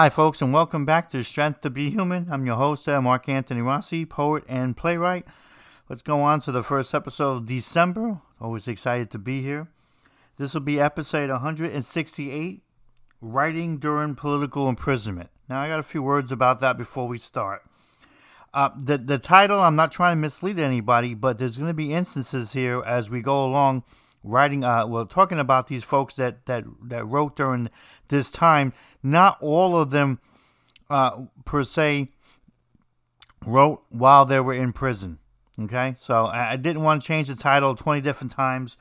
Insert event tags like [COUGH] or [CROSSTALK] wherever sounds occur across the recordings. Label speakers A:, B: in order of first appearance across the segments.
A: Hi, folks, and welcome back to Strength to Be Human. I'm your host, Mark Antony Rossi, poet and playwright. Let's go on to the first episode of December. Always excited to be here. This will be episode 168 Writing During Political Imprisonment. Now, I got a few words about that before we start. Uh, the, the title, I'm not trying to mislead anybody, but there's going to be instances here as we go along writing, uh, well, talking about these folks that, that, that wrote during this time not all of them, uh, per se, wrote while they were in prison. Okay, so I didn't want to change the title 20 different times.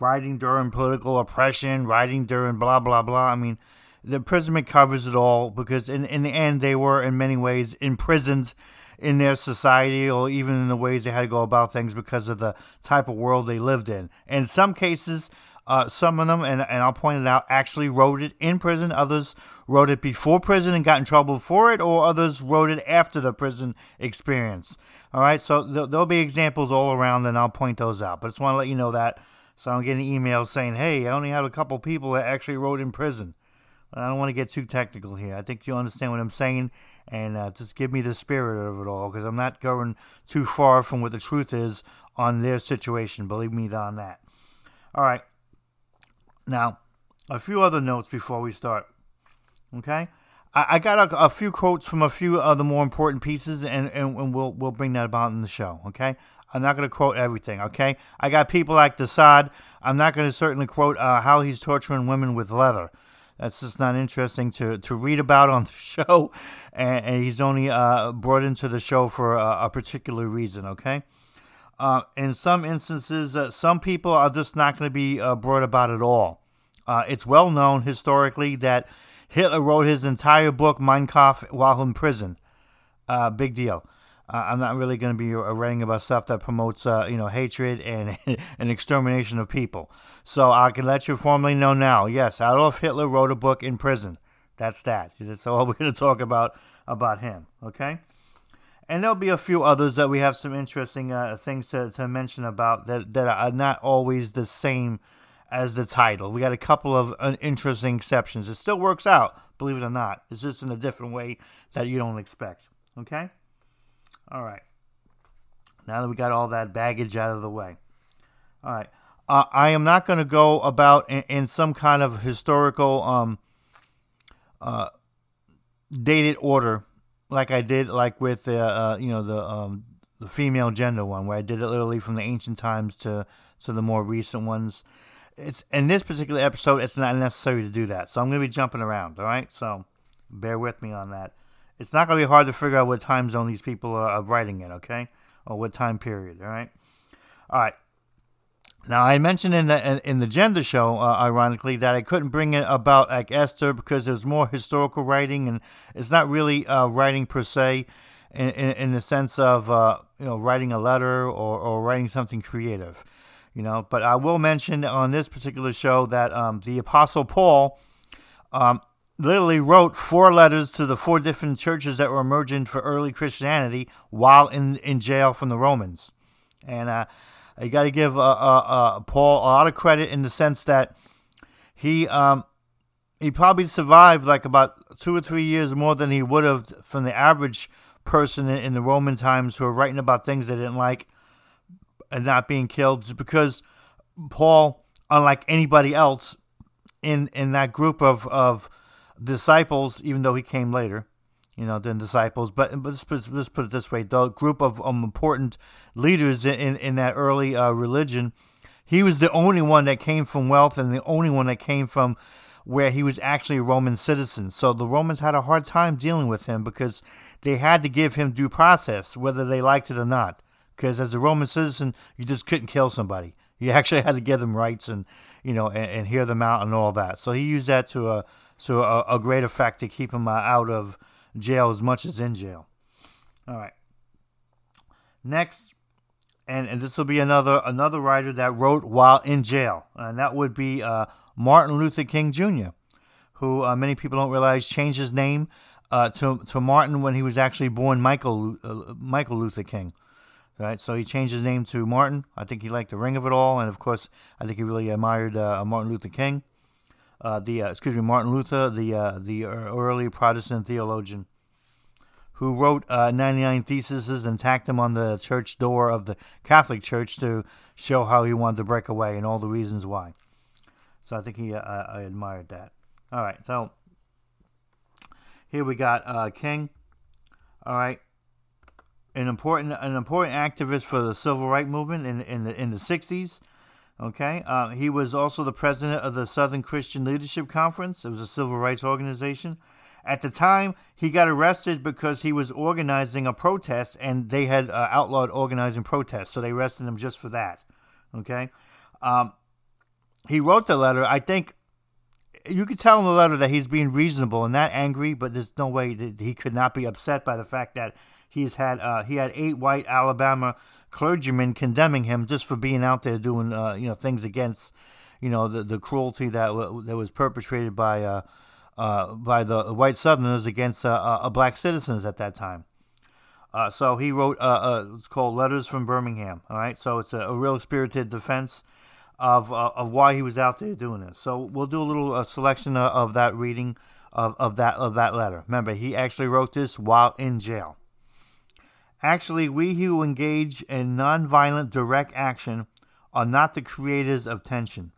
A: Writing during political oppression, writing during blah, blah, blah. I mean, the imprisonment covers it all because, in, in the end, they were in many ways imprisoned in their society or even in the ways they had to go about things because of the type of world they lived in. In some cases, uh, some of them, and, and I'll point it out, actually wrote it in prison. Others wrote it before prison and got in trouble for it, or others wrote it after the prison experience. All right, so th- there'll be examples all around, and I'll point those out. But I just want to let you know that. So I'm getting emails saying, hey, I only have a couple people that actually wrote in prison. I don't want to get too technical here. I think you understand what I'm saying, and uh, just give me the spirit of it all, because I'm not going too far from what the truth is on their situation. Believe me on that. All right. Now, a few other notes before we start. Okay, I, I got a, a, few quotes from a few of the more important pieces, and, and, and we'll we'll bring that about in the show. Okay, I'm not going to quote everything. Okay, I got people like de Sade. I'm not going to certainly quote uh, how he's torturing women with leather. That's just not interesting to, to read about on [LAUGHS] the show, and, and he's only uh, brought into the show for a, a particular reason. Okay. Uh, in some instances, uh, some people are just not going to be uh, brought about at all. Uh, it's well known historically that Hitler wrote his entire book, Mein Kampf, while in prison. Uh, big deal. I'm not really going to be writing about stuff that promotes, you know, hatred and [LAUGHS] an extermination of people. So I can let you formally know now. Yes, Adolf Hitler wrote a book in prison. That's that. That's all [LAUGHS] we're going to talk about about him. Okay. And there'll be a few others that we have some interesting uh, things to, to mention about that, that are not always the same as the title. We got a couple of uh, interesting exceptions. It still works out, believe it or not. It's just in a different way that you don't expect. Okay? All right. Now that we got all that baggage out of the way. All right. Uh, I am not going to go about in, in, some kind of historical um, uh, dated order like I did like with the uh, you know the um, the female gender one where I did it literally from the ancient times to to the more recent ones it's in this particular episode, it's not necessary to do that. So I'm to be jumping around. All right, so bear with me on that. It's not to be hard to figure out what time zone these people are, writing in. Okay, or what time period. All right, all right. Now I mentioned in the in the gender show, uh, ironically, that I couldn't bring it about like Esther because there's more historical writing and it's not really uh, writing per se, in, in, in the sense of uh, you know writing a letter or, or writing something creative you know. But I will mention on this particular show that um, the Apostle Paul um, literally wrote four letters to the four different churches that were emerging for early Christianity while in, in jail from the Romans. And you got to give uh, uh, uh, Paul a lot of credit in the sense that he um, he probably survived like about two or three years more than he would have from the average person in, in the Roman times who were writing about things they didn't like and not being killed is because Paul, unlike anybody else in in that group of of disciples, even though he came later, you know, than disciples, but, but let's, put, let's put it this way: the group of um, important leaders in in that early uh, religion, he was the only one that came from wealth and the only one that came from where he was actually a Roman citizen. So the Romans had a hard time dealing with him because they had to give him due process, whether they liked it or not. Because as a Roman citizen, you just couldn't kill somebody. You [LAUGHS] actually had to give them rights and you know and, and hear them out and all that. So he used that to a to a, a great effect to keep him uh, out of jail as much as in jail. All right. Next, and, and this will be another another writer that wrote while in jail, and that would be uh, Martin Luther King Jr., who uh, many people don't realize changed his name uh, to to Martin when he was actually born Michael uh, Michael Luther King. Right, so he changed his name to Martin. I think he liked the ring of it all, and of course, I think he really admired uh, Martin Luther King. Uh, the excuse me, Martin Luther, the the early Protestant theologian who wrote uh, 99 theses and tacked them on the church door of the Catholic Church to show how he wanted to break away and all the reasons why. So I think he, uh, I admired that. All right, so here we got uh, King. All right, an important an important activist for the civil rights movement in in the in the 60s. Okay, uh, he was also the president of the Southern Christian Leadership Conference. It was a civil rights organization. At the time, he got arrested because he was organizing a protest, and they had uh, outlawed organizing protests, so they arrested him just for that. Okay, um, he wrote the letter. I think you could tell in the letter that he's being reasonable and not angry, but there's no way that he could not be upset by the fact that he's had uh, he had eight white Alabama clergymen condemning him just for being out there doing uh, you know things against you know the the cruelty that w- that was perpetrated by uh, uh, by the white Southerners against uh, uh, black citizens at that time. Uh, so he wrote, uh, it's called Letters from Birmingham. All right, so it's a, a real spirited defense of of why he was out there doing this. So we'll do a little selection of, of that reading of, of that of that letter. Remember, he actually wrote this while in jail. Actually, we who engage in nonviolent direct action are not the creators of tension.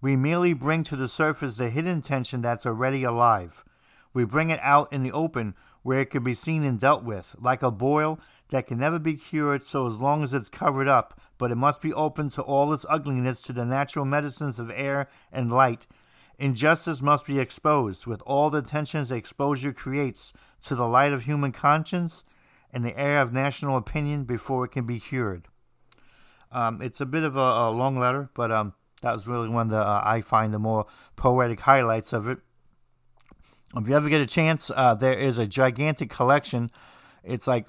A: We merely bring to the surface the hidden tension that's already alive. We bring it out in the open where it can be seen and dealt with, like a boil that can never be cured so as long as it's covered up, but it must be open to all its ugliness to the natural medicines of air and light. Injustice must be exposed with all the tensions exposure creates to the light of human conscience and the air of national opinion before it can be cured. Um, it's a bit of a, a long letter, but um, that was really one the uh, I find the more poetic highlights of it. If you ever get a chance, uh, there is a gigantic collection. It's like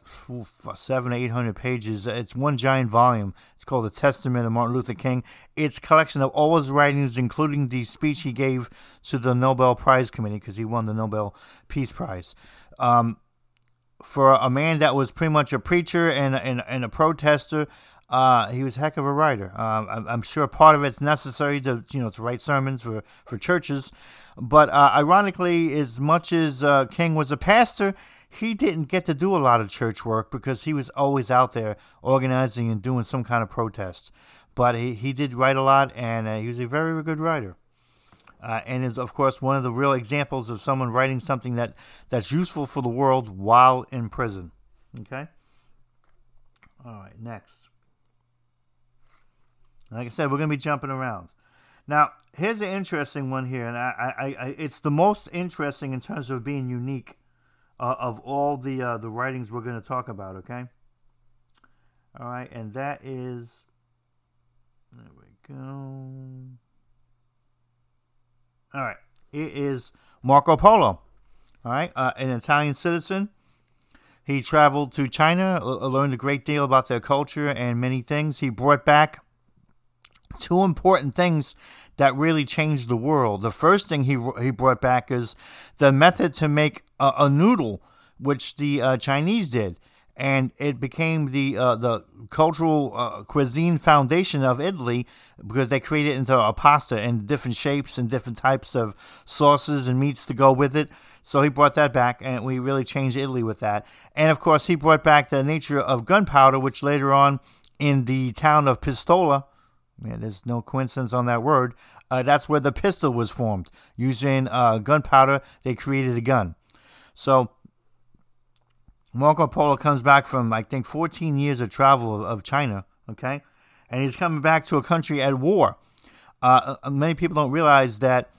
A: seven, eight hundred pages. It's one giant volume. It's called the Testament of Martin Luther King. It's a collection of all his writings, including the speech he gave to the Nobel Prize Committee because he won the Nobel Peace Prize. Um, for a man that was pretty much a preacher and, and, and a protester, uh, he was a heck of a writer. Um, I'm, sure part of it's necessary to you know to write sermons for for churches, but uh, ironically, as much as uh, King was a pastor, he didn't get to do a lot of church work because he was always out there organizing and doing some kind of protest. But he, he did write a lot, and uh, he was a very good writer. Uh, and is of course one of the real examples of someone writing something that that's useful for the world while in prison. Okay. All right. Next. Like I said, we're going to be jumping around. Now, here's an interesting one here, and I, I, I it's the most interesting in terms of being unique uh, of all the uh, the writings we're going to talk about. Okay. All right, and that is there we go. All right, it is Marco Polo. All right, uh, an Italian citizen. He traveled to China, learned a great deal about their culture and many things. He brought back two important things that really changed the world. The first thing he he brought back is the method to make a, a noodle, which the uh, Chinese did, and it became the uh, the cultural uh, cuisine foundation of Italy because they created it into a pasta in different shapes and different types of sauces and meats to go with it. So he brought that back, and we really changed Italy with that. And of course, he brought back the nature of gunpowder, which later on in the town of Pistola, Man, there's no coincidence on that word. Uh, that's where the pistol was formed. Using uh, gunpowder, they created a gun. So Marco Polo comes back from, I think, 14 years of travel of, China, okay? And he's coming back to a country at war. Uh, uh many people don't realize that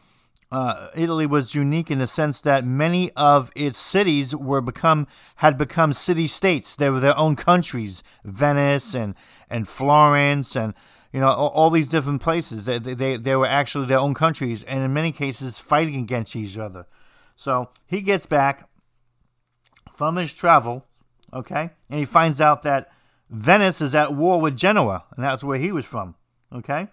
A: uh, Italy was unique in the sense that many of its cities were become had become city states. They were their own countries, Venice and and Florence and you know all, all these different places. They, they they were actually their own countries, and in many cases fighting against each other. So he gets back from his travel, okay, and he finds out that Venice is at war with Genoa, and that's where he was from, okay.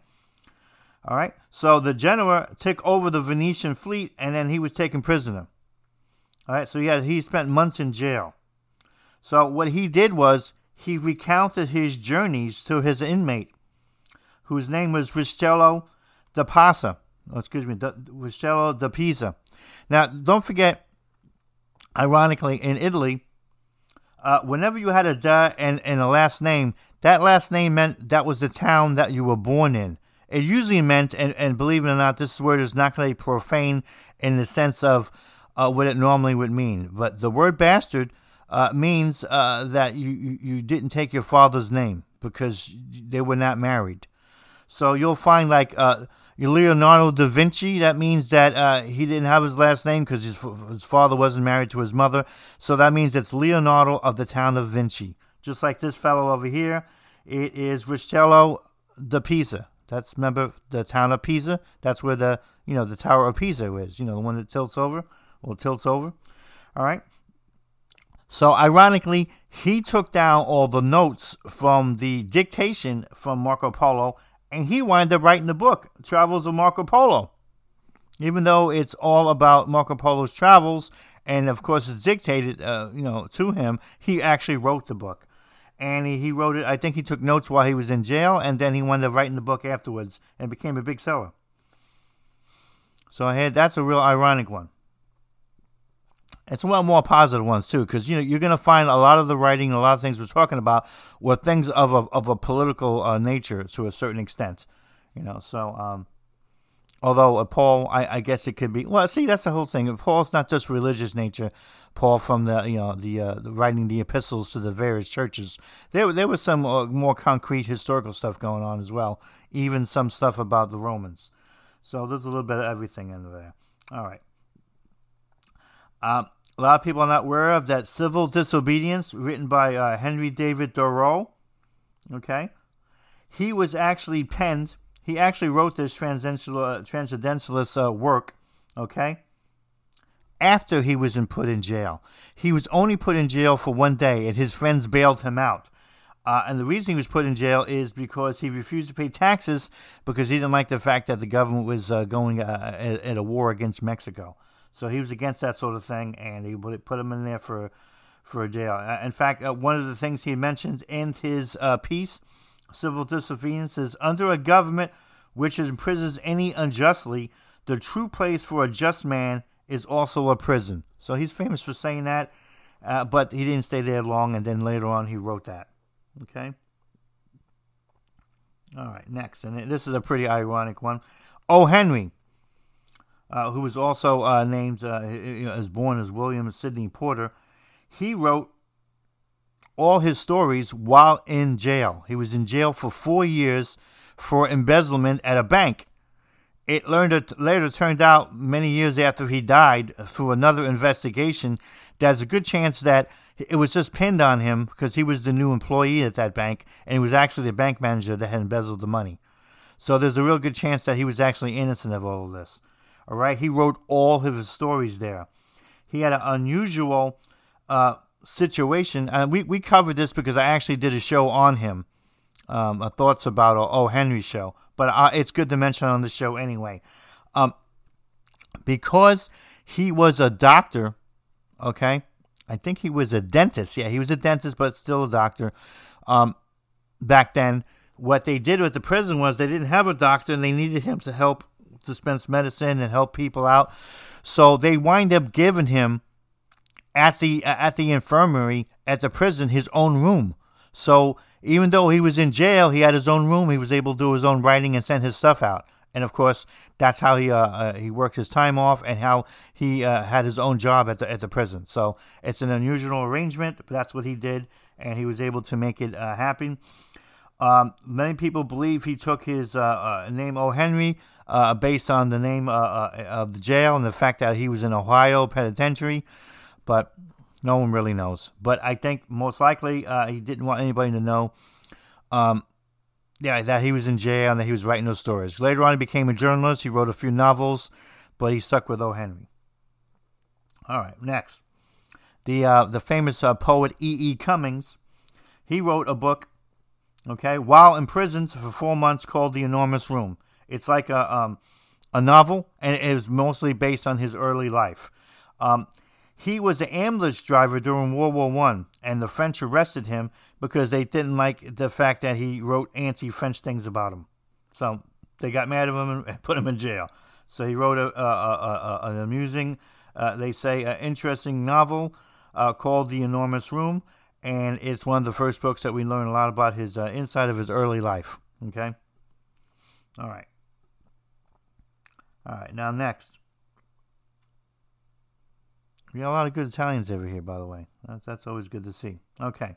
A: All right. So the Genoa took over the Venetian fleet, and then he was taken prisoner. All right. So yeah, he spent months in jail. So what he did was he recounted his journeys to his inmate, whose name was Riscello da Pasa. Oh, excuse me, Riscello da Pisa. Now, don't forget, ironically, in Italy, uh, whenever you had a da and, and a last name, that last name meant that was the town that you were born in. It usually meant, and, and believe it or not, this word is not going to be profane in the sense of uh, what it normally would mean. But the word bastard uh, means uh, that you, you, you didn't take your father's name because they were not married. So you'll find like uh, Leonardo da Vinci, that means that uh, he didn't have his last name because his, his father wasn't married to his mother. So that means it's Leonardo of the town of Vinci. Just like this fellow over here, it is Riscello da Pisa. That's remember the town of Pisa. That's where the you know the Tower of Pisa is. You know the one that tilts over. Well, tilts over. All right. So ironically, he took down all the notes from the dictation from Marco Polo, and he wound up writing the book Travels of Marco Polo. Even though it's all about Marco Polo's travels, and of course it's dictated, uh, you know, to him, he actually wrote the book and he, he wrote it. I think he took notes while he was in jail, and then he wound up writing the book afterwards and became a big seller. So I had that's a real ironic one. It's of the more positive ones too, because you know you're going to find a lot of the writing, a lot of things we're talking about, were things of a of a political uh, nature to a certain extent. You know, so um, although uh, Paul, I, I guess it could be. Well, see, that's the whole thing. Paul's not just religious nature. Paul from the you know the, uh, the writing the epistles to the various churches. There there was some uh, more concrete historical stuff going on as well, even some stuff about the Romans. So there's a little bit of everything in there. All right. Um, a lot of people are not aware of that Civil Disobedience, written by uh, Henry David Thoreau. Okay, he was actually penned. He actually wrote this transcendental, uh, transcendentalist uh, work. Okay, after he was in, put in jail. He was only put in jail for one day, and his friends bailed him out. Uh, and the reason he was put in jail is because he refused to pay taxes because he didn't like the fact that the government was uh, going uh, at, at, a war against Mexico. So he was against that sort of thing, and he put him in there for for a jail. In fact, uh, one of the things he mentions in his uh, piece, Civil Disobedience, is under a government which imprisons any unjustly, the true place for a just man is also a prison. So he's famous for saying that, uh, but he didn't stay there long, and then later on he wrote that. Okay? All right, next. And this is a pretty ironic one. O. Henry, uh, who was also uh, named, uh, as born as William Sidney Porter, he wrote all his stories while in jail. He was in jail for four years for embezzlement at a bank it learned it later turned out many years after he died through another investigation there's a good chance that it was just pinned on him because he was the new employee at that bank and he was actually the bank manager that had embezzled the money. So there's a real good chance that he was actually innocent of all of this. All right, he wrote all of his stories there. He had an unusual uh, situation, and we, we covered this because I actually did a show on him, um, a thoughts about O. Henry show but uh, it's good to mention on the show anyway. Um, because he was a doctor, okay? I think he was a dentist. Yeah, he was a dentist, but still a doctor. Um, back then, what they did with the prison was they didn't have a doctor and they needed him to help dispense medicine and help people out. So they wind up giving him at the at the infirmary at the prison his own room. So even though he was in jail, he had his own room. He was able to do his own writing and send his stuff out. And of course, that's how he uh, uh, he worked his time off and how he uh, had his own job at the at the prison. So it's an unusual arrangement, but that's what he did, and he was able to make it uh, happen. Um, many people believe he took his uh, uh, name O. Henry uh, based on the name uh, uh, of the jail and the fact that he was in Ohio Penitentiary, but no one really knows. But I think most likely uh, he didn't want anybody to know. Um, yeah, that he was in jail and that he was writing those stories. Later on, he became a journalist. He wrote a few novels, but he stuck with O. Henry. All right, next, the uh, the famous uh, poet E. E. Cummings. He wrote a book, okay, while imprisoned for four months, called The Enormous Room. It's like a um, a novel, and it is mostly based on his early life. Um, he was an ambulance driver during World War One, and the French arrested him because they didn't like the fact that he wrote anti-French things about him. So they got mad at him and [LAUGHS] put him in jail. So he wrote a, a, a, an amusing, uh, they say, an interesting novel uh, called The Enormous Room, and it's one of the first books that we learn a lot about his uh, inside of his early life. Okay. All right. All right. Now next. We got a lot of good Italians over here, by the way. That's, that's always good to see. Okay.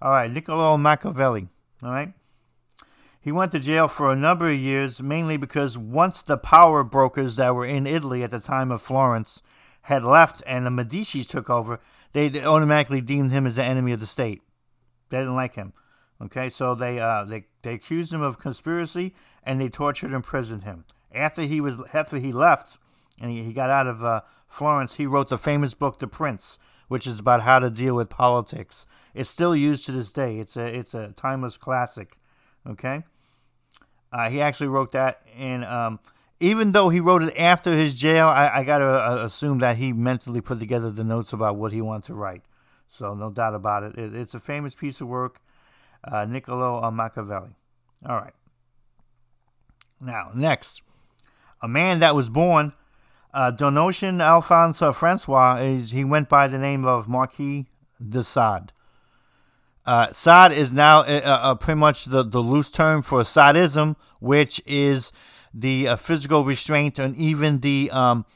A: All right. Niccolo Machiavelli. All right. He went to jail for a number of years, mainly because once the power brokers that were in Italy at the time of Florence had left and the Medici took over, they automatically deemed him as the enemy of the state. They didn't like him. Okay, so they uh, they they accused him of conspiracy and they tortured and imprisoned him. After he was after he left and he, he got out of uh, Florence, he wrote the famous book The Prince, which is about how to deal with politics. It's still used to this day. It's a it's a timeless classic. Okay, uh, he actually wrote that, and um, even though he wrote it after his jail, I, I gotta uh, assume that he mentally put together the notes about what he wanted to write. So no doubt about it. it it's a famous piece of work, uh, Niccolo Machiavelli. All right. Now next, a man that was born uh, Alphonse Francois is he went by the name of Marquis de Sade. Uh, Sade is now uh, uh, pretty much the, the loose term for sadism, which is the uh, physical restraint and even the um,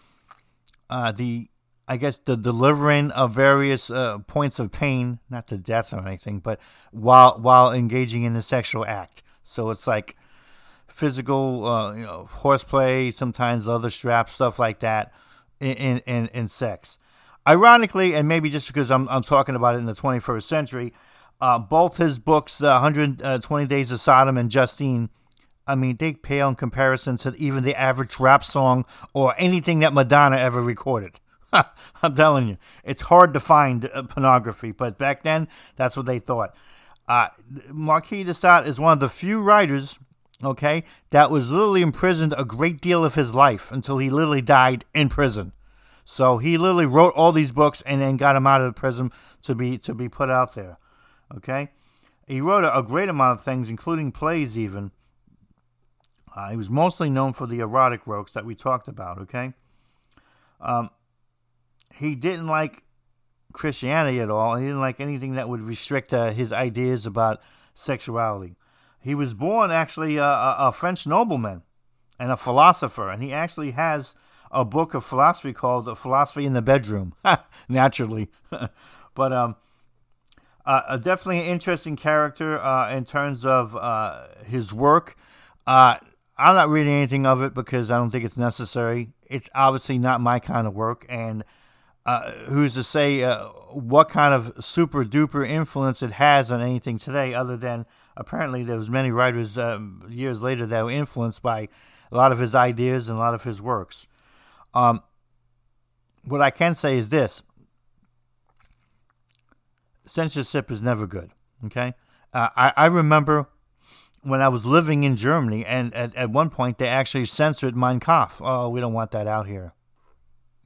A: uh, the I guess the delivering of various uh, points of pain, not to death or anything, but while while engaging in a sexual act. So it's like physical, uh, you know, horseplay, sometimes leather straps, stuff like that, in in, in sex. Ironically, and maybe just because I'm I'm talking about it in the 21st century, uh, both his books, The 120 Days of Sodom and Justine, I mean, they pale in comparison to even the average rap song or anything that Madonna ever recorded. [LAUGHS] I'm telling you, it's hard to find uh, pornography, but back then, that's what they thought. Uh, Marquis de Sade is one of the few writers okay, that was literally imprisoned a great deal of his life until he literally died in prison. So he literally wrote all these books and then got them out of the prison to be to be put out there. Okay, he wrote a, a great amount of things, including plays. Even uh, he was mostly known for the erotic works that we talked about. Okay, um, he didn't like Christianity at all. He didn't like anything that would restrict uh, his ideas about sexuality. He was born actually a, a, French nobleman and a philosopher, and he actually has a book of philosophy called "Philosophy in the Bedroom." [LAUGHS] Naturally, [LAUGHS] but um, uh, definitely an interesting character uh, in terms of uh, his work. Uh, I'm not reading anything of it because I don't think it's necessary. It's obviously not my kind of work, and uh, who's to say uh, what kind of super duper influence it has on anything today, other than apparently there was many writers um, years later that were influenced by a lot of his ideas and a lot of his works. Um, what I can say is this: censorship is never good. Okay, uh, I, I remember when I was living in Germany, and at, at one point they actually censored Mein Kampf. Oh, we don't want that out here.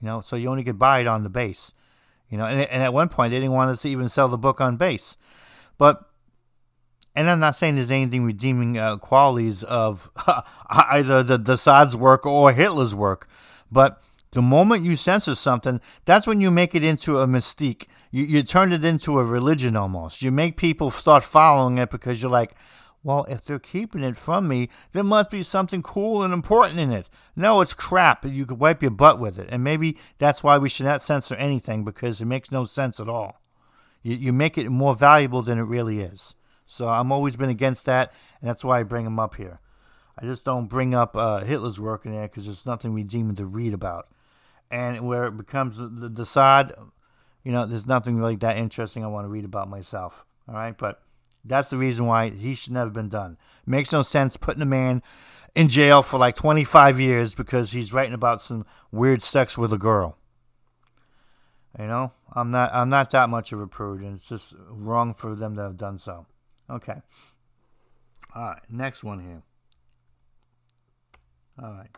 A: You know, so you only could buy it on the base. You know, and, and at one point they didn't want us to even sell the book on base. But and I'm not saying there's anything redeeming uh, qualities of [LAUGHS] either the, the Sade's work or Hitler's work, but the moment you censor something, that's when you make it into a mystique. You, you turn it into a religion almost. You make people start following it because you're like, well, if they're keeping it from me, there must be something cool and important in it. No, it's crap. You could wipe your butt with it. And maybe that's why we should not censor anything because it makes no sense at all. You, you make it more valuable than it really is. So I'm always been against that, and that's why I bring them up here. I just don't bring up uh, Hitler's work in there because there's nothing redeeming to read about. And where it becomes the, the, you know, there's nothing really that interesting I want to read about myself. All right, but that's the reason why he should never been done. Makes no sense putting a man in jail for like 25 years because he's writing about some weird sex with a girl. You know, I'm not I'm not that much of a prude, and it's just wrong for them to have done so. Okay. All right, next one here. All right,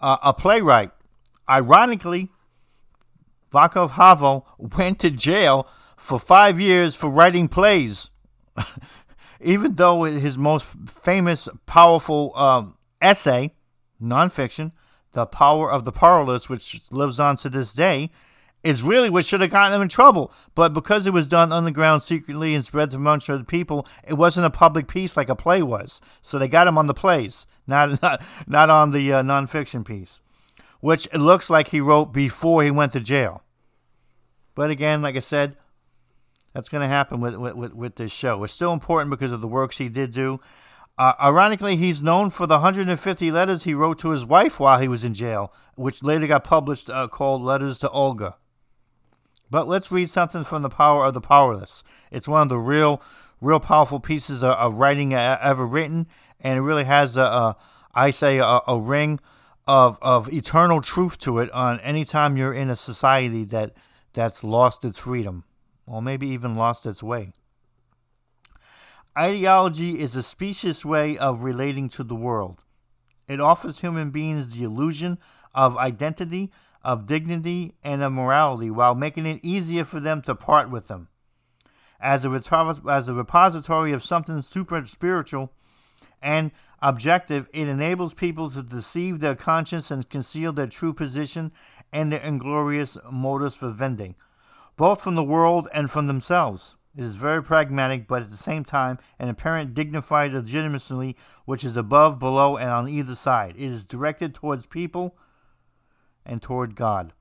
A: uh, a playwright. Ironically, Václav Havel went to jail for five years for writing plays. [LAUGHS] Even though his most famous, powerful um, essay, nonfiction, The Power of the Powerless, which lives on to this day, is really what should have gotten him in trouble. But because it was done underground secretly and spread amongst other people, it wasn't a public piece like a play was. So they got him on the plays, not [LAUGHS] not, not on the uh, nonfiction piece, which it looks like he wrote before he went to jail. But again, like I said, that's going to happen with, with, with this show. It's still important because of the works he did do. Uh, ironically, he's known for the 150 letters he wrote to his wife while he was in jail, which later got published uh, called Letters to Olga. But let's read something from The Power of the Powerless. It's one of the real, real powerful pieces of, of writing ever written, and it really has a, a I say, a, a ring of of eternal truth to it. On any time you're in a society that that's lost its freedom, or maybe even lost its way. Ideology is a specious way of relating to the world. It offers human beings the illusion of identity of dignity and of morality while making it easier for them to part with them. As a, as a repository of something super spiritual and objective, it enables people to deceive their conscience and conceal their true position and their inglorious motives for vending, both from the world and from themselves. It is very pragmatic, but at the same time, an apparent dignified legitimacy which is above, below, and on either side. It is directed towards people and toward God.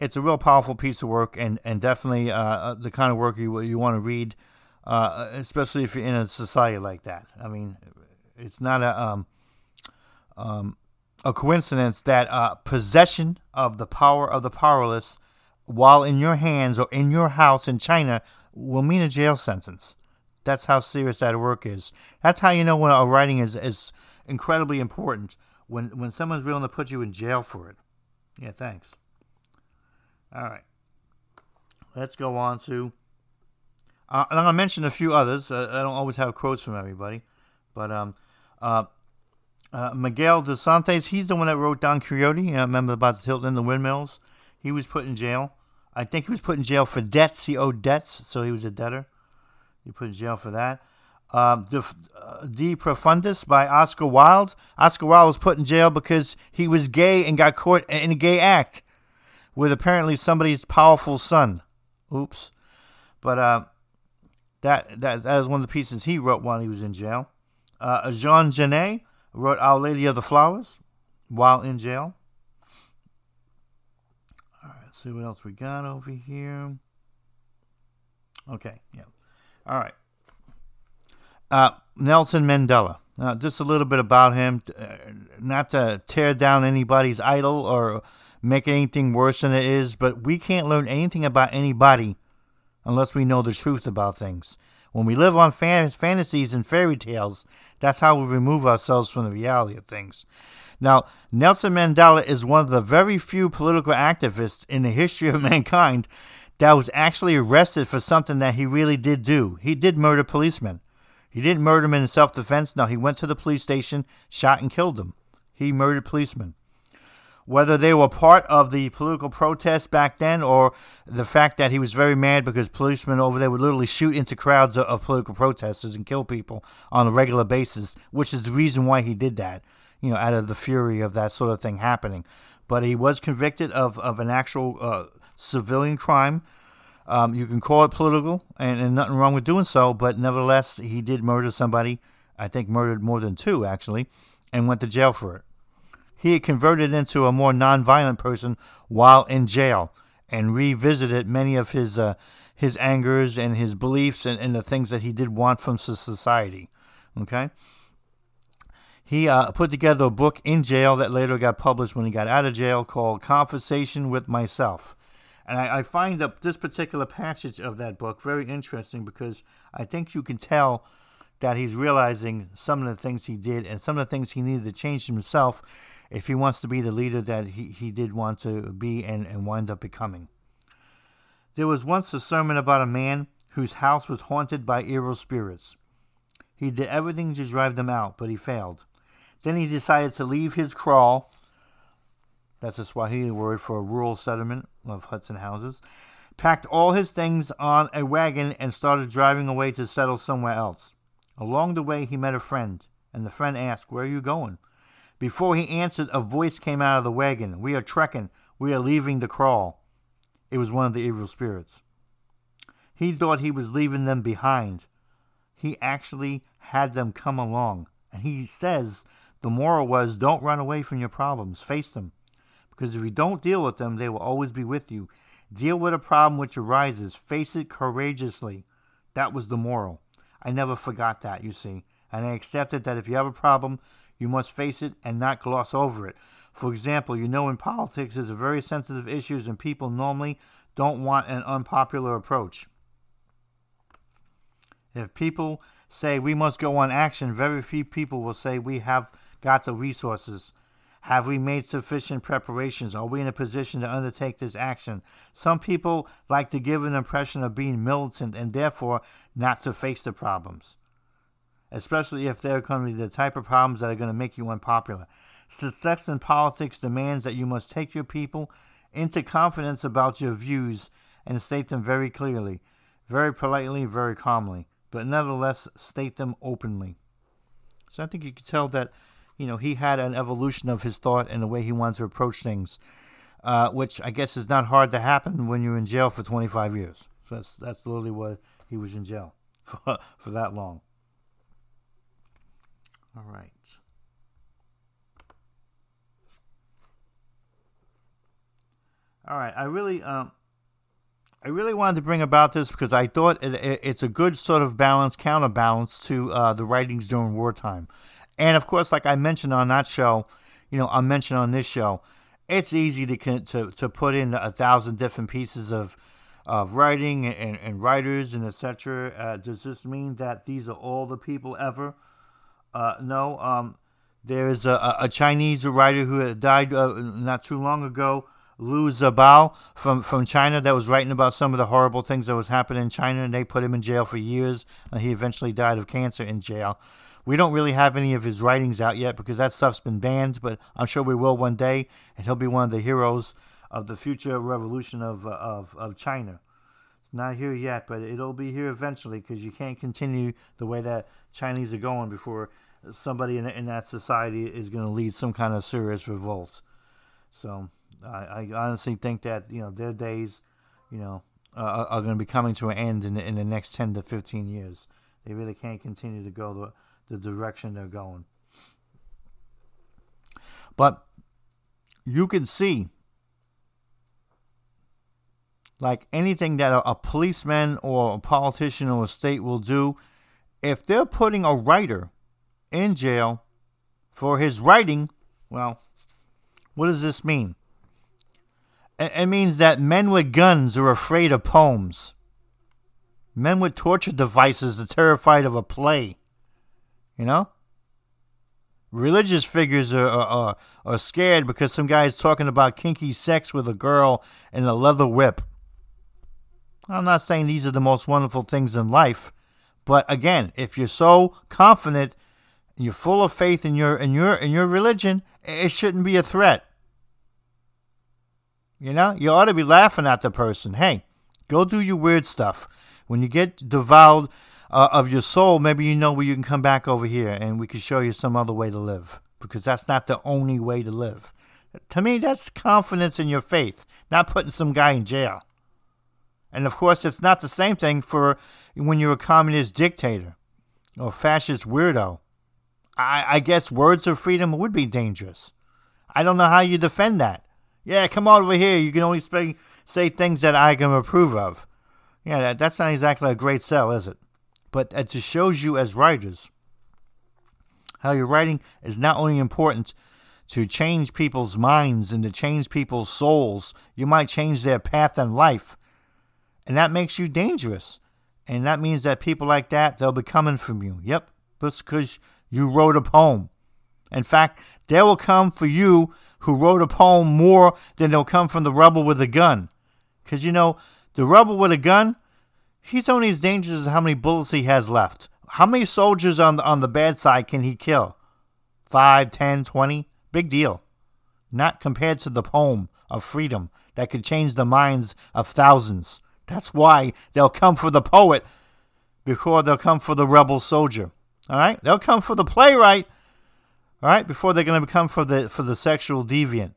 A: It's a real powerful piece of work, and and definitely uh, uh, the kind of work you you want to read, uh, especially if you're in a society like that. I mean, it's not a um, um, a coincidence that uh, possession of the power of the powerless, while in your hands or in your house in China, will mean a jail sentence. That's how serious that work is. That's how you know when a writing is is incredibly important when when someone's willing to put you in jail for it. Yeah, thanks. All right. Let's go on to. Uh, and I'm gonna mention a few others. Uh, I don't always have quotes from everybody, but um, uh, uh, Miguel de Santos, he's the one that wrote Don Quixote. Know, remember about the tilt in the windmills? He was put in jail. I think he was put in jail for debts. He owed debts, so he was a debtor. He put in jail for that um, uh, De Profundis by Oscar Wilde. Oscar Wilde was put in jail because he was gay and got caught in a gay act with apparently somebody's powerful son. Oops. But uh, that, that, that is one of the pieces he wrote while he was in jail. Uh, Jean Genet wrote Our Lady of the Flowers while in jail. All right, let's see what else we got over here. Okay, yeah. All right. Uh, Nelson Mandela. Uh, just a little bit about him, uh, not to tear down anybody's idol or make anything worse than it is, but we can't learn anything about anybody unless we know the truth about things. When we live on fan- fantasies and fairy tales, that's how we remove ourselves from the reality of things. Now, Nelson Mandela is one of the very few political activists in the history of [LAUGHS] mankind that was actually arrested for something that he really did do. He did murder policemen. He didn't murder him in self defense. No, he went to the police station, shot, and killed them. He murdered policemen. Whether they were part of the political protest back then or the fact that he was very mad because policemen over there would literally shoot into crowds of, of political protesters and kill people on a regular basis, which is the reason why he did that, you know, out of the fury of that sort of thing happening. But he was convicted of, of an actual uh, civilian crime um, you can call it political, and, and nothing wrong with doing so, but nevertheless, he did murder somebody. I think murdered more than two, actually, and went to jail for it. He had converted into a more nonviolent person while in jail and revisited many of his uh, his angers and his beliefs and, and the things that he did want from society. Okay? He uh, put together a book in jail that later got published when he got out of jail called Conversation with Myself. And I, I find this particular passage of that book very interesting because I think you can tell that he's realizing some of the things he did and some of the things he needed to change himself if he wants to be the leader that he, he did want to be and, and wind up becoming. There was once a sermon about a man whose house was haunted by evil spirits. He did everything to drive them out, but he failed. Then he decided to leave his kraal. That's a Swahili word for a rural settlement of huts and houses. Packed all his things on a wagon and started driving away to settle somewhere else. Along the way, he met a friend, and the friend asked, Where are you going? Before he answered, a voice came out of the wagon. We are trekking. We are leaving the kraal. It was one of the evil spirits. He thought he was leaving them behind. He actually had them come along. And he says the moral was don't run away from your problems, face them. Because if you don't deal with them, they will always be with you. Deal with a problem which arises, face it courageously. That was the moral. I never forgot that, you see. And I accepted that if you have a problem, you must face it and not gloss over it. For example, you know in politics there's a very sensitive issues and people normally don't want an unpopular approach. If people say we must go on action, very few people will say we have got the resources. Have we made sufficient preparations? Are we in a position to undertake this action? Some people like to give an impression of being militant and therefore not to face the problems, especially if they're going to be the type of problems that are going to make you unpopular. Success in politics demands that you must take your people into confidence about your views and state them very clearly, very politely, very calmly, but nevertheless state them openly. So I think you can tell that, you know, he had an evolution of his thought and the way he wanted to approach things, uh, which I guess is not hard to happen when you're in jail for 25 years. So that's that's literally what he was in jail [LAUGHS] for for that long. All right. All right, I really, um, I really wanted to bring about this because I thought it, it, it's a good sort of balance, counterbalance to uh, the writings during wartime, and of course, like I mentioned on that show, you know, I mentioned on this show, it's easy to to to put in a thousand different pieces of of writing and, and writers and etc. Uh, does this mean that these are all the people ever? Uh, no. Um, there's a, a Chinese writer who died uh, not too long ago Liu Xiaobo from, from China that was writing about some of the horrible things that was happening in China, and they put him in jail for years. And he eventually died of cancer in jail. We don't really have any of his writings out yet because that stuff's been banned, but I'm sure we will one day, and he'll be one of the heroes of the future revolution of uh, of of China. It's not here yet, but it'll be here eventually because you can't continue the way that Chinese are going before somebody in, in that society is going to lead some kind of serious revolt. So I, I honestly think that you know their days, you know, are going to be coming to an end in the, in the next ten to fifteen years. They really can't continue to go the, the direction they're going. But you can see, like anything that a, a policeman or a politician or a state will do, if they're putting a writer in jail for his writing, well, what does this mean? It means that men with guns are afraid of poems. Men with torture devices are terrified of a play. You know? Religious figures are, are, are scared because some guy is talking about kinky sex with a girl and a leather whip. I'm not saying these are the most wonderful things in life, but again, if you're so confident, you're full of faith in your in your in your religion, it shouldn't be a threat. You know, you ought to be laughing at the person. Hey, go do your weird stuff. When you get devoured uh, of your soul, maybe you know where you can come back over here and we can show you some other way to live because that's not the only way to live. To me, that's confidence in your faith, not putting some guy in jail. And of course, it's not the same thing for when you're a communist dictator or fascist weirdo. I, I guess words of freedom would be dangerous. I don't know how you defend that. Yeah, come on over here. You can only say, say things that I can approve of. Yeah, that, that's not exactly a great sell, is it? But it just shows you as writers how your writing is not only important to change people's minds and to change people's souls, you might change their path in life. And that makes you dangerous. And that means that people like that, they'll be coming from you. Yep, just because you wrote a poem. In fact, they will come for you who wrote a poem more than they'll come from the rebel with a gun. Because, you know, the rebel with a gun, he's only as dangerous as how many bullets he has left. How many soldiers on the, on the bad side can he kill? Five, ten, twenty? Big deal. Not compared to the poem of freedom that could change the minds of thousands. That's why they'll come for the poet before they'll come for the rebel soldier. All right? They'll come for the playwright, all right, before they're going to come for the for the sexual deviant.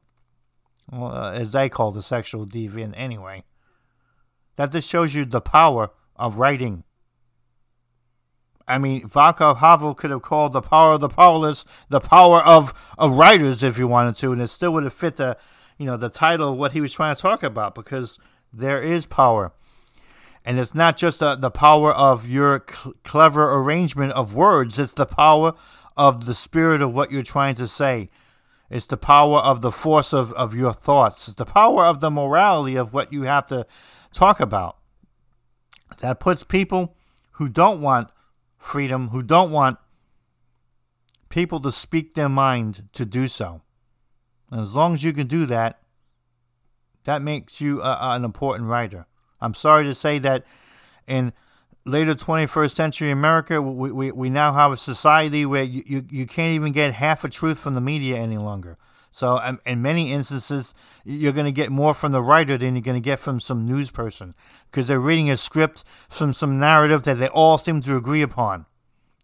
A: Well, uh, as they call the sexual deviant anyway. That just shows you the power of writing. I mean, Václav Havel could have called the power of the powerless the power of, of writers if you wanted to, and it still would have fit the, you know, the title of what he was trying to talk about because there is power. And it's not just the, the power of your cl- clever arrangement of words, it's the power of the spirit of what you're trying to say. It's the power of the force of, of your thoughts. It's the power of the morality of what you have to talk about. That puts people who don't want freedom, who don't want people to speak their mind to do so. And as long as you can do that, that makes you an important writer. I'm sorry to say that in later 21st century America, we, we, we now have a society where you, you, you can't even get half a truth from the media any longer. So, um, in many instances, you're going to get more from the writer than you're going to get from some news person because they're reading a script from some narrative that they all seem to agree upon.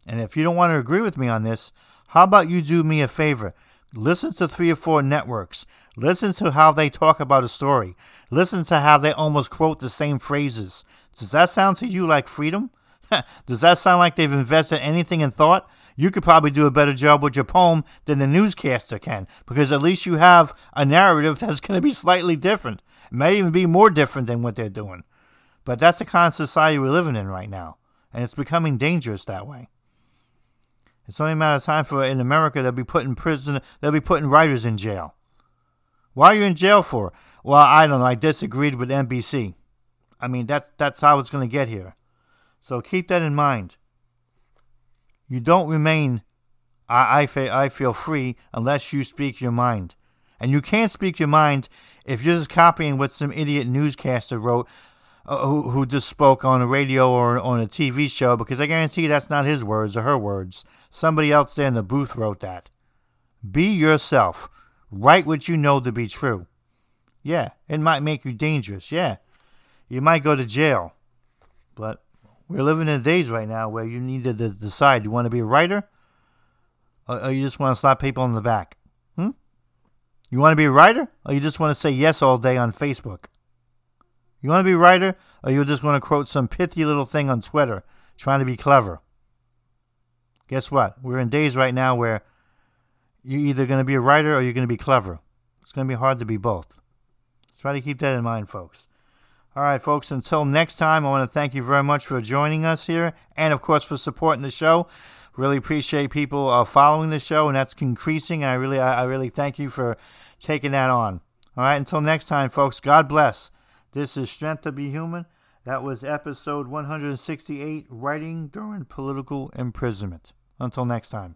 A: And if you don't want to agree with me on this, how about you do me a favor? Listen to three or four networks. Listen to how they talk about a story. Listen to how they almost quote the same phrases. Does that sound to you like freedom? [LAUGHS] Does that sound like they've invested anything in thought? You could probably do a better job with your poem than the newscaster can, because at least you have a narrative that's going to be slightly different. It may even be more different than what they're doing. But that's the kind of society we're living in right now, and it's becoming dangerous that way. It's only a matter of time for in America they'll be putting prison they'll be putting writers in jail. Why are you in jail for? Well, I don't know. I disagreed with NBC. I mean, that's that's how it's going to get here. So keep that in mind. You don't remain, I, I, I feel free unless you speak your mind. And you can't speak your mind if you're just copying what some idiot newscaster wrote uh, who, who just spoke on a radio or on a TV show because I guarantee that's not his words or her words. Somebody else there in the booth wrote that. Be yourself. Write what you know to be true. Yeah, it might make you dangerous. Yeah, you might go to jail. But we're living in days right now where you need to decide you want to be a writer or you just want to slap people on the back. Hmm? You want to be a writer or you just want to say yes all day on Facebook? You want to be a writer or you just want to quote some pithy little thing on Twitter trying to be clever? Guess what? We're in days right now where you're either going to be a writer or you're going to be clever. It's going to be hard to be both. Try to keep that in mind, folks. All right, folks, until next time, I want to thank you very much for joining us here and, of course, for supporting the show. Really appreciate people uh, following the show, and that's increasing. And I really, I, I really thank you for taking that on. All right, until next time, folks, God bless. This is Strength to Be Human. That was episode 168 Writing During Political Imprisonment. Until next time.